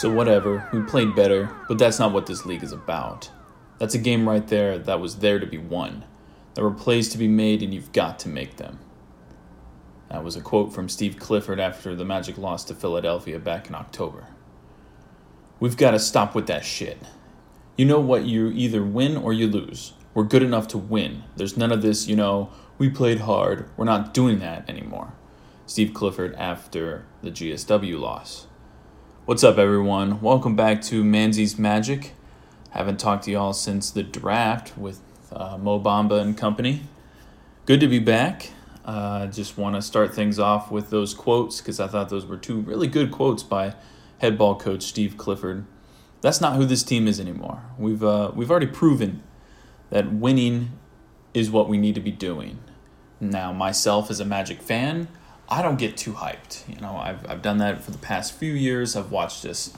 So, whatever, we played better, but that's not what this league is about. That's a game right there that was there to be won. There were plays to be made, and you've got to make them. That was a quote from Steve Clifford after the Magic lost to Philadelphia back in October. We've got to stop with that shit. You know what? You either win or you lose. We're good enough to win. There's none of this, you know, we played hard. We're not doing that anymore. Steve Clifford after the GSW loss. What's up, everyone? Welcome back to Manze's Magic. Haven't talked to y'all since the draft with uh, Mo Bamba and company. Good to be back. Uh, just want to start things off with those quotes because I thought those were two really good quotes by head ball coach Steve Clifford. That's not who this team is anymore. We've uh, we've already proven that winning is what we need to be doing. Now, myself as a Magic fan, I don't get too hyped. You know, I've, I've done that for the past few years. I've watched us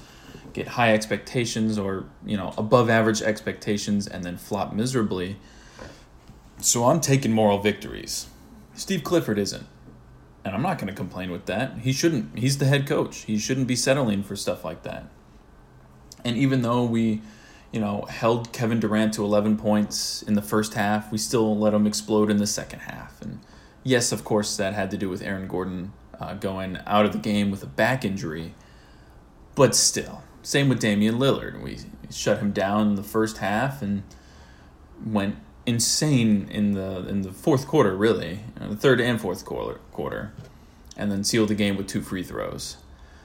get high expectations or, you know, above average expectations and then flop miserably. So I'm taking moral victories. Steve Clifford isn't. And I'm not going to complain with that. He shouldn't. He's the head coach. He shouldn't be settling for stuff like that. And even though we, you know, held Kevin Durant to 11 points in the first half, we still let him explode in the second half. And yes, of course, that had to do with Aaron Gordon uh, going out of the game with a back injury. But still, same with Damian Lillard. We shut him down in the first half and went insane in the in the fourth quarter, really, uh, the third and fourth quarter, quarter, and then sealed the game with two free throws.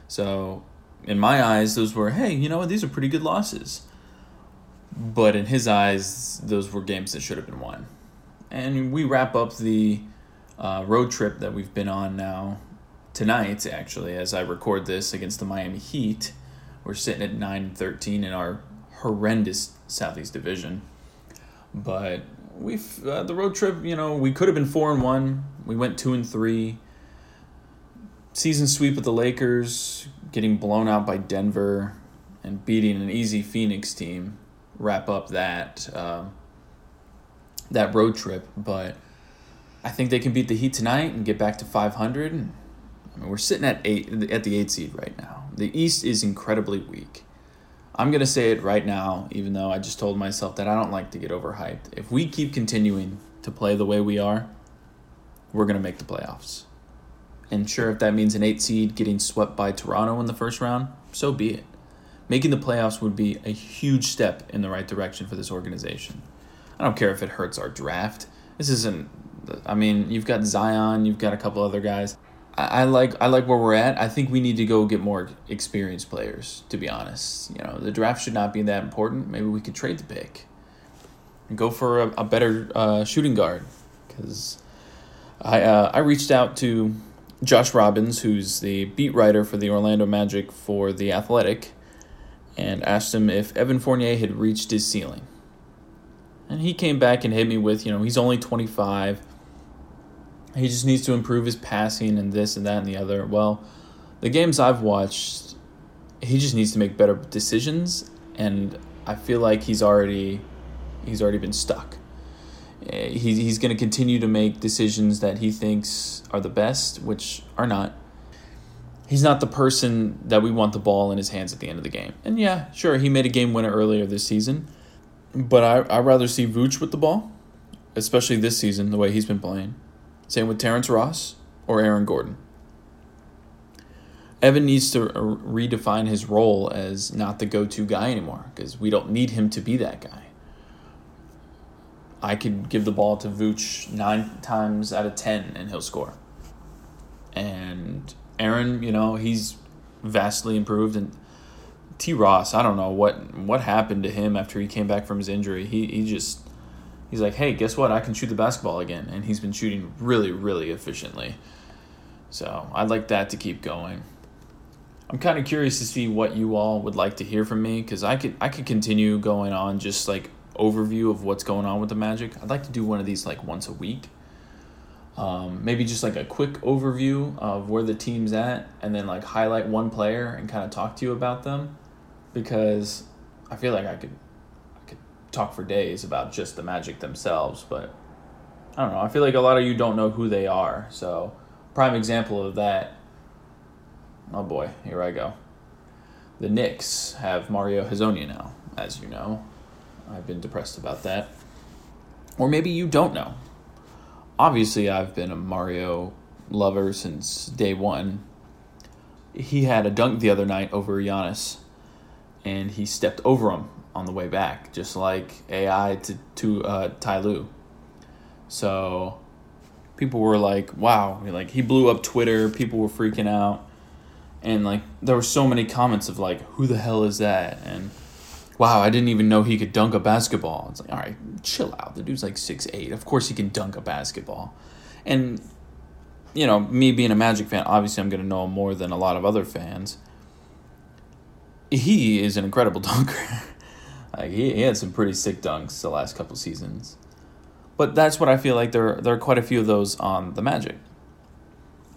So, in my eyes, those were hey, you know what? These are pretty good losses. But in his eyes, those were games that should have been won. And we wrap up the uh, road trip that we've been on now tonight, actually, as I record this against the Miami Heat. We're sitting at 9 13 in our horrendous Southeast Division. But we've uh, the road trip, you know, we could have been 4 and 1. We went 2 and 3. Season sweep of the Lakers, getting blown out by Denver and beating an easy Phoenix team wrap up that uh, that road trip. But I think they can beat the Heat tonight and get back to 500. I mean, we're sitting at eight at the eight seed right now. The East is incredibly weak. I'm gonna say it right now, even though I just told myself that I don't like to get overhyped. If we keep continuing to play the way we are, we're gonna make the playoffs. And sure, if that means an eight seed getting swept by Toronto in the first round, so be it. Making the playoffs would be a huge step in the right direction for this organization. I don't care if it hurts our draft. This isn't. I mean, you've got Zion, you've got a couple other guys. I, like I like where we're at. I think we need to go get more experienced players. To be honest, you know, the draft should not be that important. Maybe we could trade the pick, and go for a, a better uh, shooting guard. Because I uh, I reached out to Josh Robbins, who's the beat writer for the Orlando Magic for the Athletic and asked him if Evan Fournier had reached his ceiling. And he came back and hit me with, you know, he's only 25. He just needs to improve his passing and this and that and the other. Well, the games I've watched, he just needs to make better decisions and I feel like he's already he's already been stuck. Eh, he, he's going to continue to make decisions that he thinks are the best, which are not he's not the person that we want the ball in his hands at the end of the game. And yeah, sure, he made a game winner earlier this season, but I I'd rather see Vooch with the ball, especially this season the way he's been playing. Same with Terrence Ross or Aaron Gordon. Evan needs to redefine his role as not the go-to guy anymore because we don't need him to be that guy. I could give the ball to Vooch nine times out of ten and he'll score. And Aaron, you know, he's vastly improved, and T. Ross, I don't know what what happened to him after he came back from his injury. He he just he's like, hey, guess what? I can shoot the basketball again, and he's been shooting really really efficiently. So I'd like that to keep going. I'm kind of curious to see what you all would like to hear from me because I could I could continue going on just like overview of what's going on with the Magic. I'd like to do one of these like once a week um, maybe just like a quick overview of where the team's at and then like highlight one player and kind of talk to you about them because I feel like I could talk for days about just the Magic themselves, but I don't know. I feel like a lot of you don't know who they are. So, prime example of that. Oh boy, here I go. the Knicks have Mario Hezonja now, as you know. I've been depressed about that. Or maybe you don't know. Obviously, I've been a Mario lover since day one. He had a dunk the other night over Giannis, and he stepped over him on the way back, just like AI to, to uh, Ty Lue. So people were like, wow, like he blew up Twitter, people were freaking out. And like there were so many comments of like, who the hell is that? And wow, I didn't even know he could dunk a basketball. It's like, all right, chill out. The dude's like six eight. Of course he can dunk a basketball. And you know, me being a Magic fan, obviously I'm gonna know more than a lot of other fans. He is an incredible dunker. Like he, he had some pretty sick dunks the last couple seasons. But that's what I feel like there there are quite a few of those on the Magic.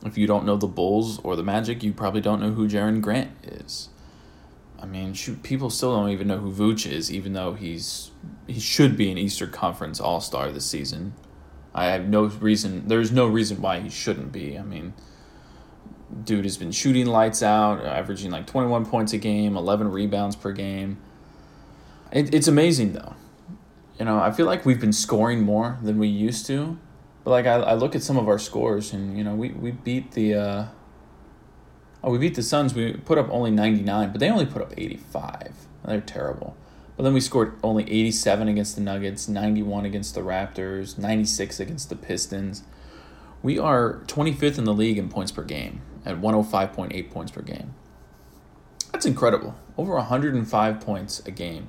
If you don't know the Bulls or the Magic, you probably don't know who Jerian Grant is. I mean, shoot, people still don't even know who Vooch is, even though he's he should be an Eastern Conference All Star this season. I have no reason. There's no reason why he shouldn't be. I mean, dude has been shooting lights out, averaging like 21 points a game, 11 rebounds per game. It, it's amazing though you know, I feel like we've been scoring more than we used to. But like I, I look at some of our scores and you know, we, we beat the uh Oh, we beat the Suns. We put up only 99, but they only put up 85. They're terrible. But then we scored only 87 against the Nuggets, 91 against the Raptors, 96 against the Pistons. We are 25th in the league in points per game at 105.8 points per game. That's incredible. Over 105 points a game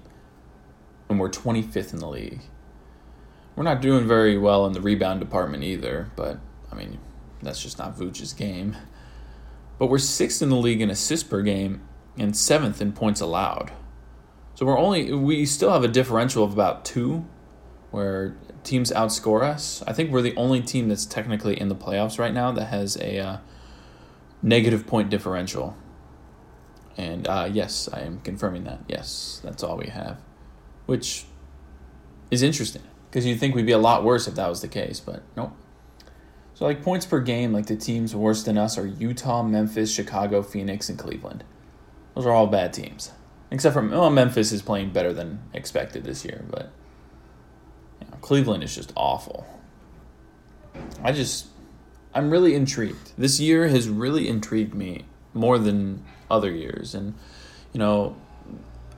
and we're 25th in the league. We're not doing very well in the rebound department either, but I mean, that's just not Vooch's game. But we're sixth in the league in assists per game and seventh in points allowed. So we're only we still have a differential of about two, where teams outscore us. I think we're the only team that's technically in the playoffs right now that has a uh, negative point differential. And uh, yes, I am confirming that. Yes, that's all we have which is interesting because you'd think we'd be a lot worse if that was the case, but nope. So, like points per game, like the teams worse than us are Utah, Memphis, Chicago, Phoenix, and Cleveland. Those are all bad teams, except for well, Memphis is playing better than expected this year, but you know, Cleveland is just awful. I just, I'm really intrigued. This year has really intrigued me more than other years, and you know,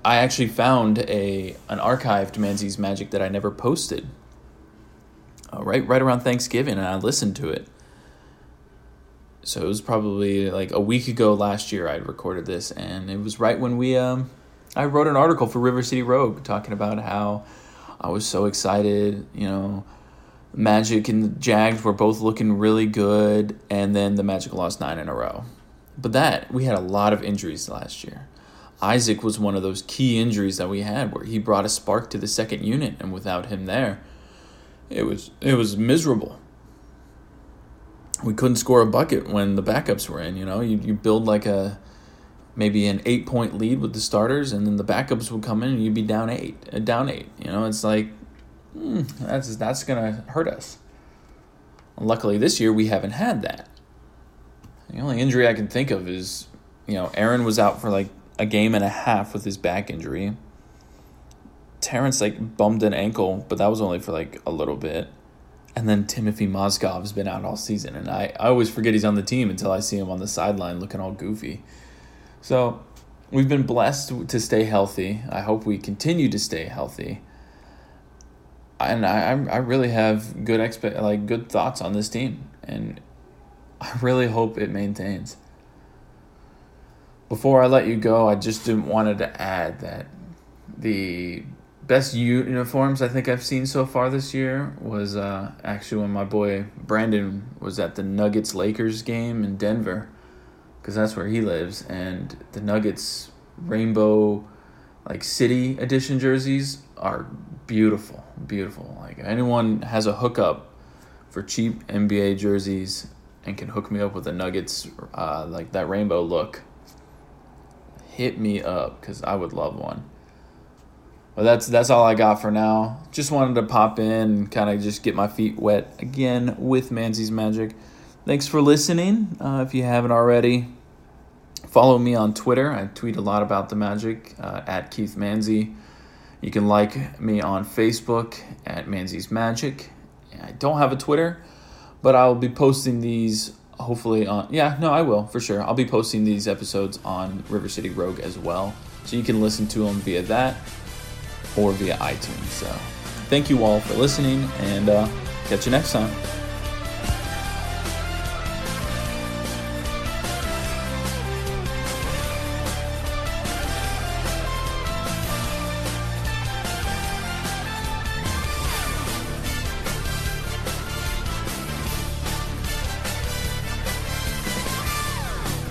I actually found a an archived Manze's Magic that I never posted. Uh, right, right around Thanksgiving, and I listened to it. So it was probably like a week ago last year I recorded this, and it was right when we um, I wrote an article for River City Rogue talking about how I was so excited, you know. Magic and Jags were both looking really good, and then the Magic lost nine in a row. But that we had a lot of injuries last year. Isaac was one of those key injuries that we had where he brought a spark to the second unit and without him there it was it was miserable. We couldn't score a bucket when the backups were in, you know. You you build like a maybe an 8 point lead with the starters and then the backups would come in and you'd be down 8, uh, down 8. You know, it's like mm, that's that's to hurt us. luckily this year we haven't had that. The only injury I can think of is, you know, Aaron was out for like a game and a half with his back injury. Terrence like bummed an ankle, but that was only for like a little bit. And then Timothy Mozgov's been out all season, and I, I always forget he's on the team until I see him on the sideline looking all goofy. So we've been blessed to stay healthy. I hope we continue to stay healthy. And I, I really have good expect like good thoughts on this team, and I really hope it maintains. Before I let you go, I just didn't wanted to add that the best uniforms I think I've seen so far this year was uh, actually when my boy Brandon was at the Nuggets Lakers game in Denver, because that's where he lives, and the Nuggets rainbow like city edition jerseys are beautiful, beautiful. Like anyone has a hookup for cheap NBA jerseys and can hook me up with the Nuggets uh, like that rainbow look hit me up because I would love one. But that's that's all I got for now. Just wanted to pop in and kind of just get my feet wet again with Manze's Magic. Thanks for listening. Uh, if you haven't already, follow me on Twitter. I tweet a lot about the Magic uh, at Keith Manze. You can like me on Facebook at Manze's Magic. I don't have a Twitter, but I'll be posting these hopefully on. Yeah, no, I will for sure. I'll be posting these episodes on River City Rogue as well, so you can listen to them via that or via iTunes. So, thank you all for listening, and uh, catch you next time.